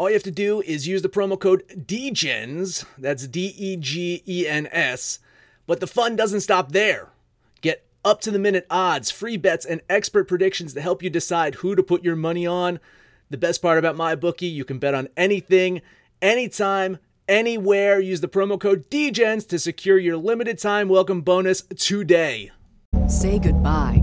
All you have to do is use the promo code DEGENS, that's D E G E N S, but the fun doesn't stop there. Get up to the minute odds, free bets, and expert predictions to help you decide who to put your money on. The best part about MyBookie, you can bet on anything, anytime, anywhere. Use the promo code DEGENS to secure your limited time welcome bonus today. Say goodbye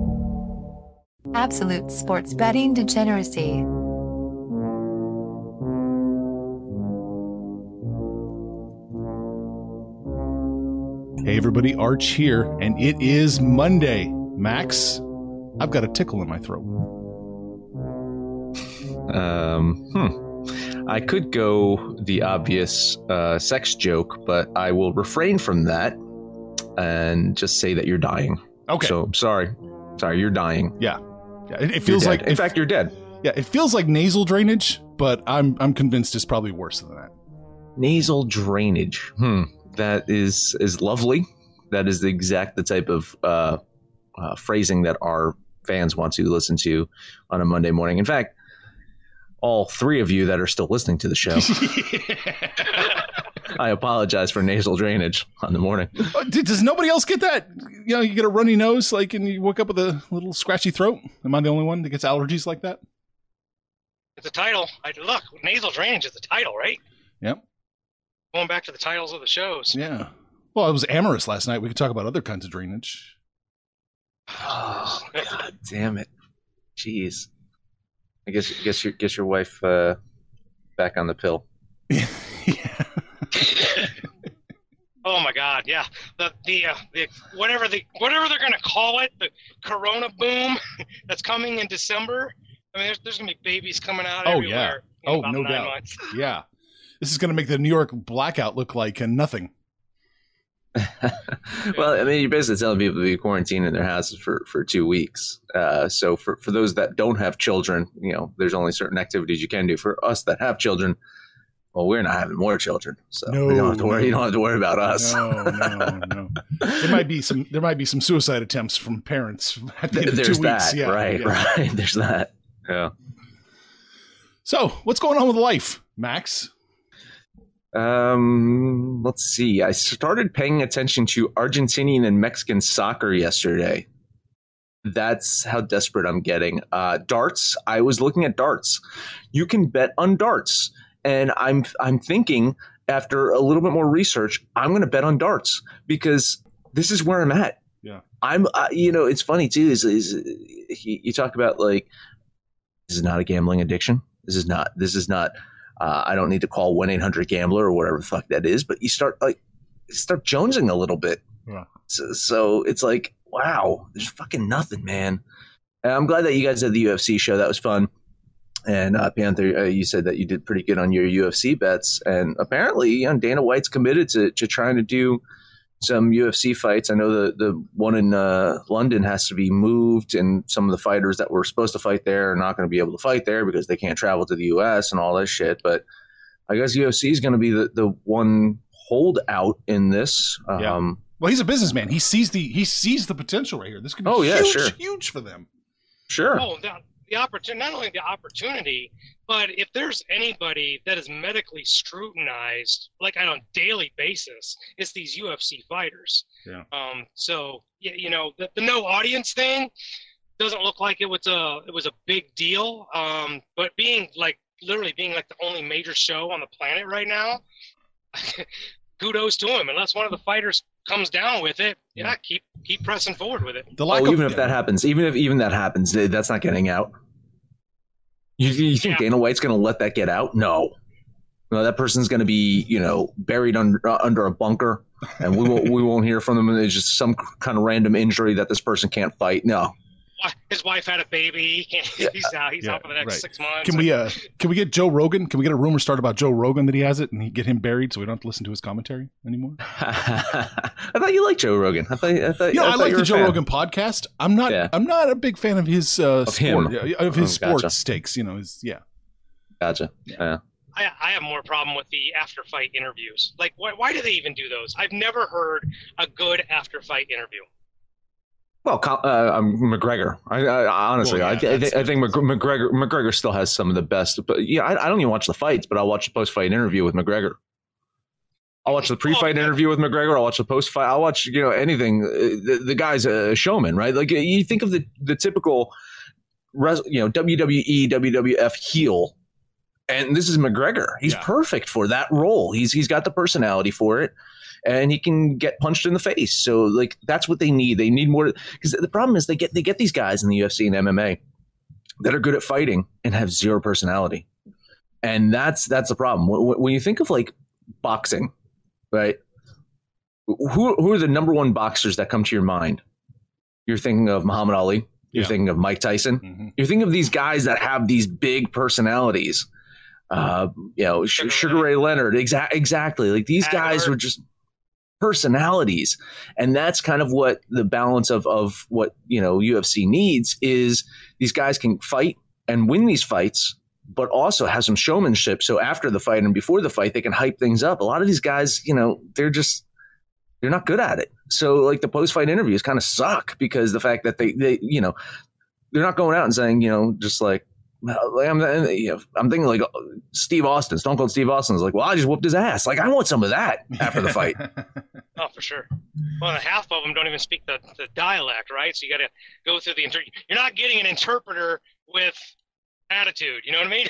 Absolute sports betting degeneracy. Hey everybody, Arch here, and it is Monday. Max, I've got a tickle in my throat. Um, hmm. I could go the obvious uh, sex joke, but I will refrain from that and just say that you're dying. Okay. So sorry. Sorry, you're dying. Yeah. Yeah, it, it feels like in fact, you're dead. yeah, it feels like nasal drainage, but I'm I'm convinced it's probably worse than that. Nasal drainage. Hmm. That is is lovely. That is the exact the type of uh, uh, phrasing that our fans want to listen to on a Monday morning. In fact, all three of you that are still listening to the show, I apologize for nasal drainage on the morning. Uh, d- Does nobody else get that? You know, you get a runny nose, like, and you wake up with a little scratchy throat. Am I the only one that gets allergies like that? It's a title. I look, nasal drainage is the title, right? Yep. Going back to the titles of the shows. Yeah. Well, it was amorous last night. We could talk about other kinds of drainage. Oh, God damn it. Jeez. I guess guess your guess your wife uh, back on the pill. yeah. Oh my God, yeah. The the uh, the whatever the whatever they're gonna call it, the Corona boom that's coming in December. I mean, there's, there's gonna be babies coming out Oh, everywhere. in Oh, about no nine doubt. months. Yeah. This is going to make the New York blackout look like uh, nothing. well, I mean, you're basically telling people to be quarantined in their houses for, for two weeks. Uh, so for, for those that don't have children, you know, there's only certain activities you can do. For us that have children, well, we're not having more children, so No, we don't have to worry. no. You don't have to worry about us. No, no, no. There might be some. There might be some suicide attempts from parents. At the end of There's two that, weeks. Yeah, right? yeah. Right. There's that. Yeah. So, what's going on with life, Max? Um, let's see. I started paying attention to Argentinian and Mexican soccer yesterday. That's how desperate I'm getting. Uh, darts. I was looking at darts. You can bet on darts, and I'm I'm thinking after a little bit more research, I'm going to bet on darts because this is where I'm at. Yeah. I'm. Uh, you know, it's funny too. Is is you, you talk about like this is not a gambling addiction. This is not. This is not. Uh, I don't need to call one eight hundred gambler or whatever the fuck that is. But you start like start jonesing a little bit. Yeah. So, so it's like wow, there's fucking nothing, man. And I'm glad that you guys did the UFC show. That was fun. And uh, Panther, uh, you said that you did pretty good on your UFC bets, and apparently, you know, Dana White's committed to, to trying to do some UFC fights. I know the the one in uh, London has to be moved, and some of the fighters that were supposed to fight there are not going to be able to fight there because they can't travel to the US and all this shit. But I guess UFC is going to be the, the one holdout in this. Yeah. Um, Well, he's a businessman. He sees the he sees the potential right here. This could be Oh, yeah, huge, sure. huge for them. Sure. Oh, the, the opportunity, not only the opportunity, but if there's anybody that is medically scrutinized, like on a daily basis, it's these UFC fighters. Yeah. Um. So yeah, you know, the, the no audience thing doesn't look like it was a it was a big deal. Um. But being like literally being like the only major show on the planet right now, kudos to him. Unless one of the fighters comes down with it, yeah, keep keep pressing forward with it. The lack oh, of even if that happens, even if even that happens, that's not getting out. You, you think Yeah. Dana White's going to let that get out? No. No, that person's going to be, you know, buried under uh, under a bunker, and we won't we won't hear from them. It's just some kind of random injury that this person can't fight. No, His wife had a baby. He can't, he's out. He's Yeah, out for the next right. six months. Can we uh can we get Joe Rogan? Can we get a rumor started about Joe Rogan that he has it and he get him buried so we don't have to listen to his commentary anymore? I thought you liked Joe Rogan. I thought I thought Yeah, I, I, like the Joe fan. Rogan podcast. I'm not Yeah. I'm not a big fan of his uh Of sport yeah, of his Oh, gotcha. sports takes, you know, his yeah. Gotcha. Yeah. I, I have more problem with the after fight interviews. Like, why, why do they even do those? I've never heard a good after fight interview. Well, uh, um, McGregor. I, I honestly, Well, yeah, I, th- I, think, I think McGregor McGregor still has some of the best. But yeah, I, I don't even watch the fights, but I'll watch the post fight interview with McGregor. I'll watch the pre fight Oh, interview with McGregor. I'll watch the post fight. I'll watch you know anything. Uh, The, the guy's a showman, right? Like you think of the the typical, res, you know, WWE WWF heel, and this is McGregor. He's Yeah. perfect for that role. He's he's got the personality for it. And he can get punched in the face. So, like, that's what they need. They need more because the problem is they get they get these guys in the UFC and MMA that are good at fighting and have zero personality, and that's that's the problem. When, when you think of like boxing, right? Who who are the number one boxers that come to your mind? You're thinking of Muhammad Ali. You're Yeah. thinking of Mike Tyson. Mhm. You're thinking of these guys that have these big personalities. Uh, you know, Sugar Sugar Ray Leonard. Exactly. Exactly. Like these guys were just personalities, and that's kind of what the balance of of what you know UFC needs is. These guys can fight and win these fights, but also have some showmanship. So after the fight and before the fight, they can hype things up. A lot of these guys, you know, they're just they're not good at it. So like the post fight interviews kind of suck because the fact that they they you know they're not going out and saying you know just like. Like, I'm, you know, I'm thinking like Steve Austin, Stone Cold Steve Austin is like, well, I just whooped his ass. Like, I want some of that after the fight. Oh, for sure. Well, half of them don't even speak the, the dialect, right? So you got to go through the inter. You're not getting an interpreter with attitude. You know what I mean?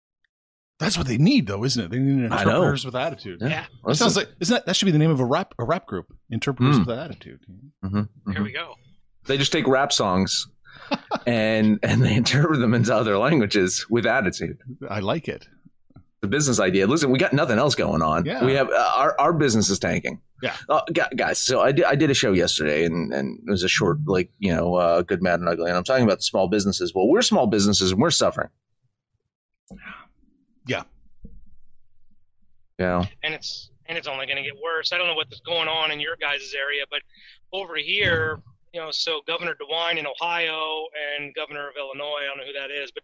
That's what they need though, isn't it? They need I know. interpreters with attitude. Yeah. That sounds like isn't that that should be the name of a rap a rap group? Interpreters Hmm. with attitude. Mhm, Here mhm. we go. They just take rap songs and and they interpret them into other languages with attitude. I like it. The business idea. Listen, we got nothing else going on. Yeah. We have uh, our our business is tanking. Yeah. Uh, guys, so I did I did a show yesterday and and it was a short like you know uh, good mad and ugly and I'm talking about small businesses. Well, we're small businesses and we're suffering. Yeah. You know, and it's and it's only going to get worse. I don't know what's going on in your guys' area, but over here, you know, so Governor DeWine in Ohio and Governor of Illinois, I don't know who that is, but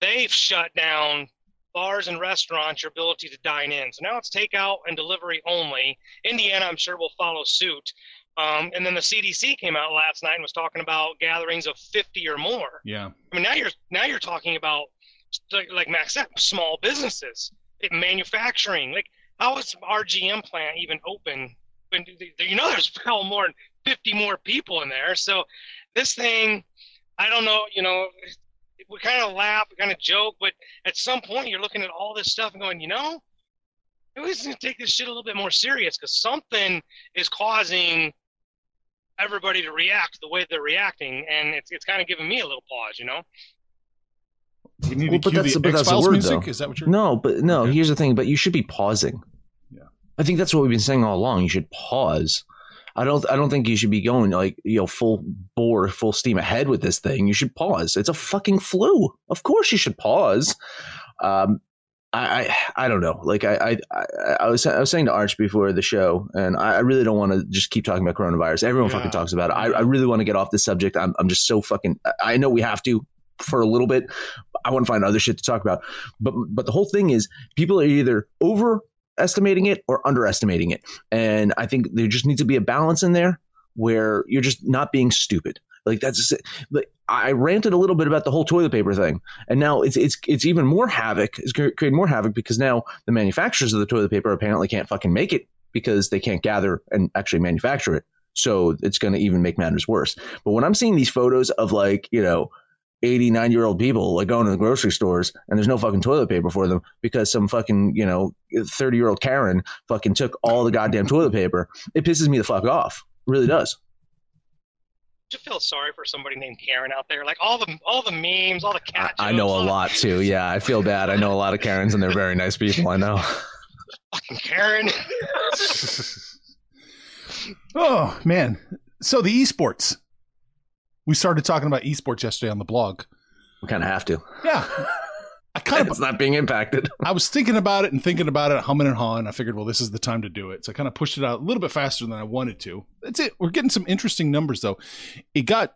they've shut down bars and restaurants your ability to dine in. So now it's takeout and delivery only. Indiana, I'm sure, will follow suit. Um, and then the CDC came out last night and was talking about gatherings of 50 or more. Yeah. I mean, now you're now you're talking about like, like Max said, small businesses, manufacturing. Like, how is our GM plant even open? When you know there's well more 50 more people in there. So this thing, I don't know. You know, we kind of laugh, we kind of joke, but at some point you're looking at all this stuff and going, you know, maybe we just need to take this shit a little bit more serious because something is causing everybody to react the way they're reacting, and it's it's kind of giving me a little pause, you know. We need Well, to but that's- the but that's the X-Files word, music. though. Is that what you're No, but no, Okay. here's the thing, but you should be pausing. Yeah. I think that's what we've been saying all along. You should pause. I don't I don't think you should be going like, you know, full bore, full steam ahead with this thing. You should pause. It's a fucking flu. Of course you should pause. Um I, I I don't know. Like I, I I was I was saying to Arch before the show, and I I really don't want to just keep talking about coronavirus. Everyone Yeah. fucking talks about it. I, I really want to get off this subject. I'm I'm just so fucking. I know we have to for a little bit. I want to find other shit to talk about. But but the whole thing is people are either over overestimating it or underestimating it. And I think there just needs to be a balance in there where you're just not being stupid. Like that's like I ranted a little bit about the whole toilet paper thing, and now it's it's it's even more havoc. It's creating more havoc because now the manufacturers of the toilet paper apparently can't fucking make it because they can't gather and actually manufacture it. So it's going to even make matters worse. But when I'm seeing these photos of like you know 89 year old people like going to the grocery stores and there's no fucking toilet paper for them because some fucking, you know, 30 year old Karen fucking took all the goddamn toilet paper. It pisses me the fuck off. It really does. just feel sorry for somebody named Karen out there. Like all the all the memes, all the cat. I, I know a all the lot too. Yeah, I feel bad. I know a lot of Karens and they're very nice people. I know. Fucking Karen. Oh man. So the esports. We started talking about esports yesterday on the blog. We kind of have to. Yeah. I kind of It's not being impacted. I was thinking about it and thinking about it, humming and hawing. I figured, well, this is the time to do it. So I kind of pushed it out a little bit faster than I wanted to. That's it. We're getting some interesting numbers though. It got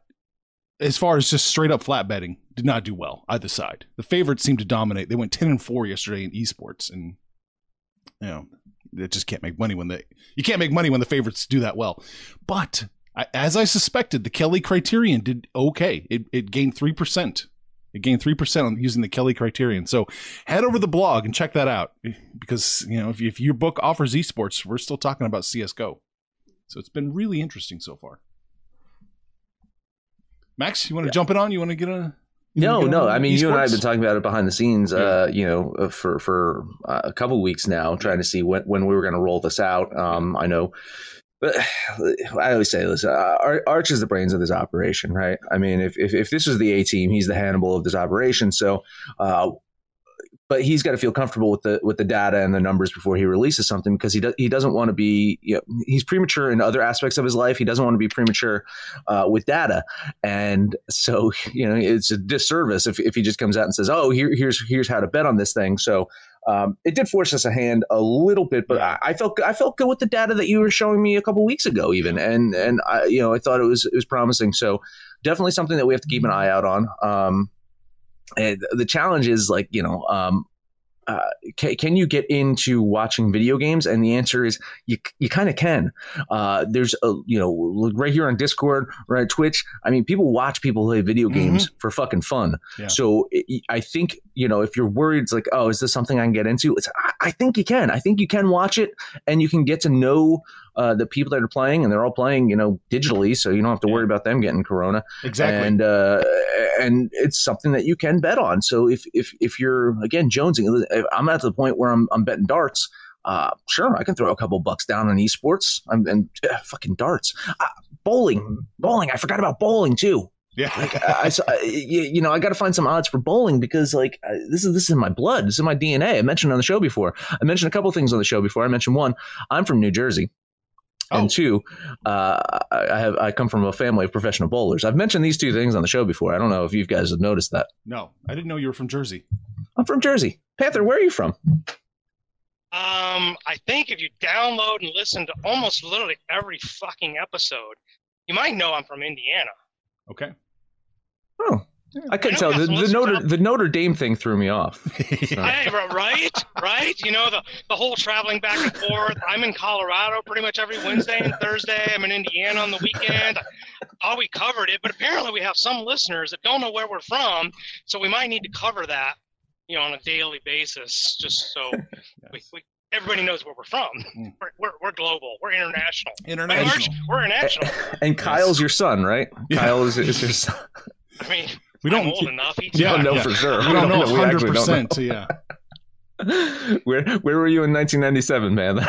as far as just straight up flat betting, did not do well either side. The favorites seemed to dominate. They went ten and four yesterday in esports, and you know they just can't make money when they you can't make money when the favorites do that well. But as I suspected, the Kelly criterion did okay. It it gained three percent. It gained three percent on using the Kelly criterion. So head over to the blog and check that out because you know if, if your book offers esports, we're still talking about CS:GO. So it's been really interesting so far. Max, you want to jump it on? You want to get a No, no. I mean, you and I have been talking about it behind the scenes, uh, you know, uh, for for uh, a couple weeks now, trying to see when when we were going to roll this out. Um, I know, but I always say this: uh, Arch is the brains of this operation, right? I mean, if if, if this is the A team, he's the Hannibal of this operation. So, uh, but he's got to feel comfortable with the with the data and the numbers before he releases something because he he doesn't want to be you know, he's premature in other aspects of his life. He doesn't want to be premature uh, with data, and so you know it's a disservice if, if he just comes out and says, "Oh, here, here's here's how to bet on this thing." So um, it did force us a hand a little bit, but I, I felt I felt good with the data that you were showing me a couple weeks ago, even, and and I you know I thought it was it was promising. So definitely something that we have to keep an eye out on. Um, and the challenge is like you know um, uh, can, can you get into watching video games? And the answer is you, you kind of can. Uh, there's a, you know, right here on Discord, right on Twitch. I mean, people watch people play video games for fucking fun. Yeah. So it, I think, you know, if you're worried, it's like, oh, is this something I can get into? It's, I, I think you can. I think you can watch it and you can get to know uh, the people that are playing and they're all playing, you know, digitally. So you don't have to worry about them getting Corona exactly. and uh, and it's something that you can bet on. So if if if you're again jonesing, I'm at the point where I'm I'm betting darts. Uh, sure, I can throw a couple bucks down on esports. I'm and uh, fucking darts, uh, bowling, bowling. I forgot about bowling too. yeah. Like I, I you, you know, I got to find some odds for bowling because like this is this is in my blood. This is in my DNA. I mentioned on the show before. I mentioned a couple things on the show before. I mentioned one, I'm from New Jersey. Oh. And two, uh, I I have I come from a family of professional bowlers. I've mentioned these two things on the show before. I don't know if you guys have noticed that. no, I didn't know you were from Jersey. I'm from Jersey. Panther, where are you from? Um, I think if you download and listen to almost literally every fucking episode, you might know I'm from Indiana. Okay. Oh, I couldn't I tell. The, we got the Notre out- the Notre Dame thing threw me off. Hey, ri- right, right. You know the the whole traveling back and forth. I'm in Colorado pretty much every Wednesday and Thursday. I'm in Indiana on the weekend. I thought we covered it, but apparently we have some listeners that don't know where we're from, so we might need to cover that, you know, on a daily basis, just so we, we everybody knows where we're from. Mm. We're, we're, we're global. We're international. International. Arch, we're international. And Kyle's your son, right? Yeah. Kyle is, is your son. I mean, We I'm don't. old enough. He We don't Yeah, know yeah. for sure. We don't know We actually don't 100%. So yeah. Where where were you in 1997, man?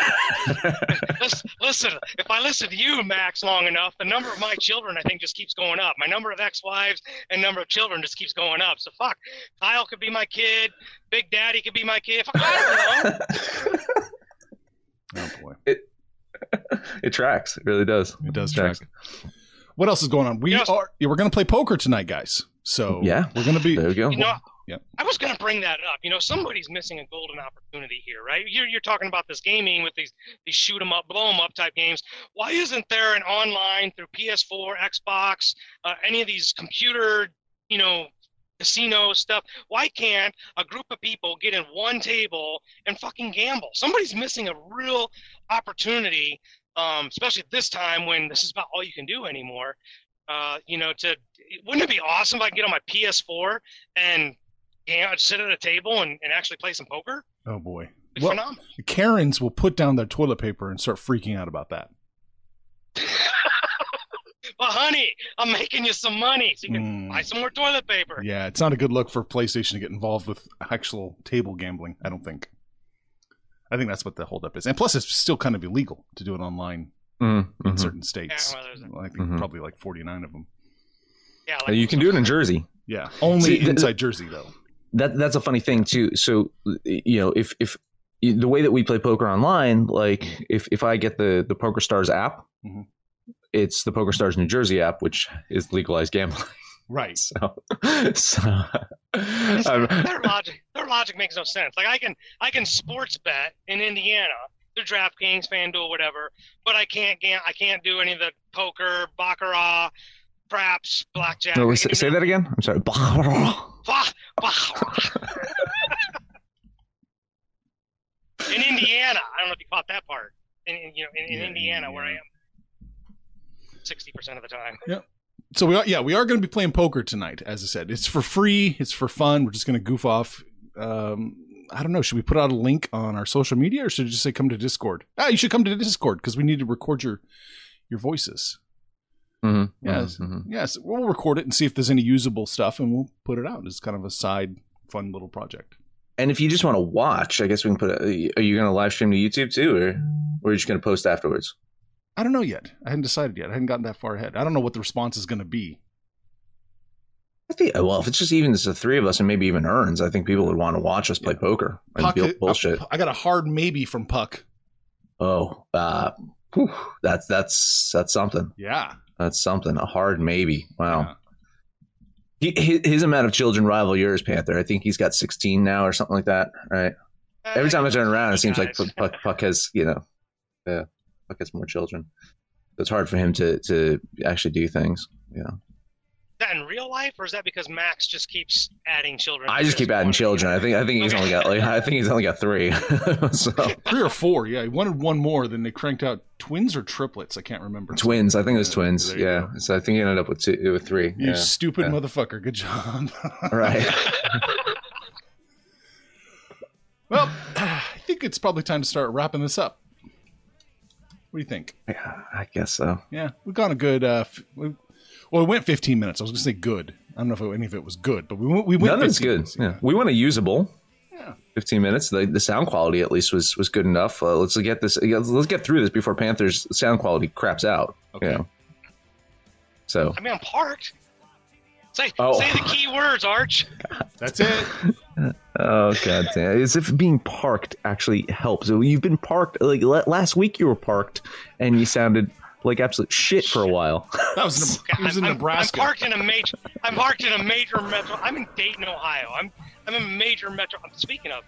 listen, listen, if I listen to you, Max, long enough, the number of my children, I think, just keeps going up. My number of ex-wives and number of children just keeps going up. So fuck, Kyle could be my kid. Big Daddy could be my kid. Fuck, I don't know. Oh boy, it it tracks. It really does. it does Tracks. track. What else is going on? We Yes. are. Yeah, we're going to play poker tonight, guys. So Yeah. we're going to be. There we go. You know, Yep. I was going to bring that up. You know, somebody's missing a golden opportunity here, right? You're, you're talking about this gaming with these these shoot 'em up, blow 'em up type games. Why isn't there an online through PS4, Xbox, uh, any of these computer, you know, casino stuff. Why can't a group of people get in one table and fucking gamble? Somebody's missing a real opportunity, um, especially at this time when this is about all you can do anymore. Uh, you know, to wouldn't it be awesome if I could get on my PS4 and you know, sit at a table and, and actually play some poker? Oh boy. Well, phenomenal. the Karens will put down their toilet paper and start freaking out about that. But honey, I'm making you some money so you can Mm. buy some more toilet paper. Yeah, it's not a good look for PlayStation to get involved with actual table gambling. I don't think. I think that's what the holdup is, and plus, it's still kind of illegal to do it online Mm, in mhm. certain states. Yeah, well, there's a- I think Mhm. probably like forty nine of them. Yeah, Uh, you can do it in Jersey. Yeah, only See, the- inside Jersey though. that that's a funny thing too. So you know, if if the way that we play poker online, like if if I get the the Poker Stars app, Mhm. it's the Poker Stars New Jersey app, which is legalized gambling. Right. So, so It's- um, their logic their logic makes no sense. Like I can I can sports bet in Indiana through DraftKings, FanDuel, whatever, but I can't gam- I can't do any of the poker, baccarat, craps, blackjack. no, say, can do say that again. I'm sorry. Bah, baccarat. in Indiana, I don't know if you caught that part. In, in you know in, in Yeah, Indiana where I am sixty percent of the time. So we are, yeah, we are going to be playing poker tonight. As I said, it's for free. It's for fun. We're just going to goof off. Um, I don't know. Should we put out a link on our social media, or should we just say come to Discord? Ah, you should come to Discord because we need to record your your voices. Mhm, Yes, mhm. yes. We'll record it and see if there's any usable stuff, and we'll put it out It's kind of a side, fun little project. And if you just want to watch, I guess we can put. A, are you going to live stream to YouTube too, or or are you just going to post afterwards? I don't know yet. I hadn't decided yet. I hadn't gotten that far ahead. I don't know what the response is going to be. I think, well, if it's just even just the three of us and maybe even earns, I think people would want to watch us play Yeah. poker and Puck, feel bullshit. I got a hard maybe from Puck. Oh, uh, whew, that's that's that's something. Yeah. That's something. A hard maybe. Wow. Yeah. He, his, his amount of children rival yours, Panther. I think he's got 16 now or something like that, right? Every time I turn around, it seems like Puck, Puck has, you know, yeah, Puck has more children. So it's hard for him to to actually do things. You know, Is that in real life, or is that because Max just keeps adding children? I just keep adding children. I think I think he's only got like I think he's only got three. so Three or four. Yeah. He wanted one more. Then they cranked out twins or triplets. I can't remember. twins. I think it was twins. there Yeah. go. So I think he ended up with two with three. You yeah. stupid Yeah. motherfucker. Good job. Right. well, I think it's probably time to start wrapping this up. What do you think? Yeah, I guess so. Yeah, we've gone a good. Uh, f- we, well, we went 15 minutes. I was going to say good. I don't know if any of it was good, but we went. We went None of it's good. minutes, Yeah. We went a usable. Yeah. 15 minutes. The, the sound quality at least was was good enough. Uh, let's get this. Let's get through this before Panthers sound quality craps out. Okay. You know? So I mean, I'm parked. Say Oh. say the key words, Arch. That's it. Oh god damn! As if being parked actually helps. You've been parked like last week. You were parked, and you sounded like absolute shit for a while. That was, Ne- it was in I'm, Nebraska. I'm parked in a major. I'm parked in a major metro. I'm in Dayton, Ohio. I'm I'm in a major metro. I'm speaking of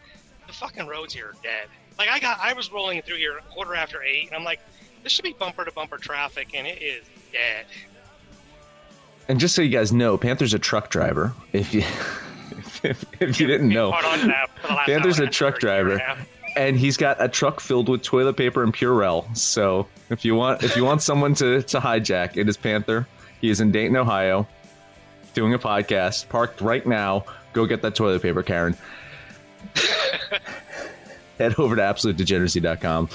the fucking roads here are dead. Like I got, I was rolling through here quarter after eight, and I'm like, this should be bumper to bumper traffic, and it is dead. and just so you guys know, Panther's a truck driver. If you if, if you didn't know, Caught on that for the last Panther's a truck half, or year and driver. and he's got a truck filled with toilet paper and Purell. So if you want if you want someone to to hijack, it is Panther. He is in Dayton, Ohio, doing a podcast, parked right now. Go get that toilet paper, Karen. Head over to absolutedegeneracy.com.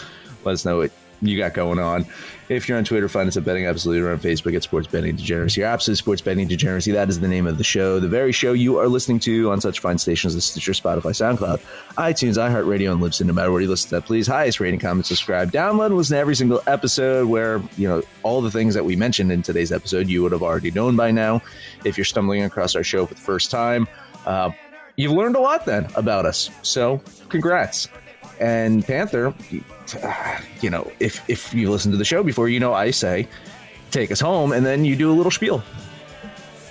Let us know what you got going on. If you're on Twitter, find us at Betting Absolute or on Facebook at Sports Betting Degeneracy Absolute Sports Betting Degeneracy. That is the name of the show. The very show you are listening to on such fine stations as Stitcher, Spotify, SoundCloud, iTunes, iHeartRadio, and Libsyn. No matter where you listen to that, please highest rating, comment, subscribe, download, and listen to every single episode where, you know, all the things that we mentioned in today's episode you would have already known by now. If you're stumbling across our show for the first time, uh, you've learned a lot then about us. So congrats. And Panther, you know, if if you listen to the show before, you know I say, take us home, and then you do a little spiel.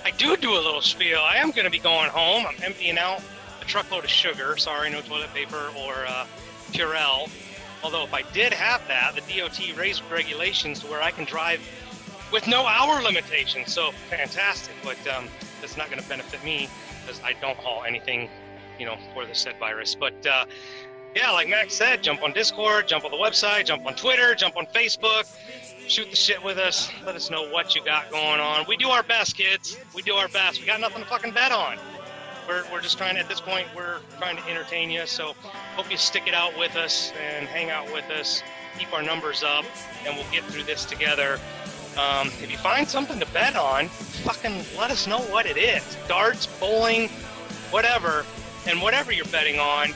I do do a little spiel. I am going to be going home. I'm emptying out a truckload of sugar. Sorry, no toilet paper or uh, Purell. Although if I did have that, the DOT raised regulations to where I can drive with no hour limitation. So fantastic. But um, that's not going to benefit me because I don't haul anything, you know, for the said virus. But uh, yeah, like Max said, jump on Discord, jump on the website, jump on Twitter, jump on Facebook, shoot the shit with us. Let us know what you got going on. We do our best, kids. We do our best. We got nothing to fucking bet on. We're, we're just trying to, at this point, we're trying to entertain you. So hope you stick it out with us and hang out with us, keep our numbers up, and we'll get through this together. Um, if you find something to bet on, fucking let us know what it is. Darts, bowling, whatever, and whatever you're betting on,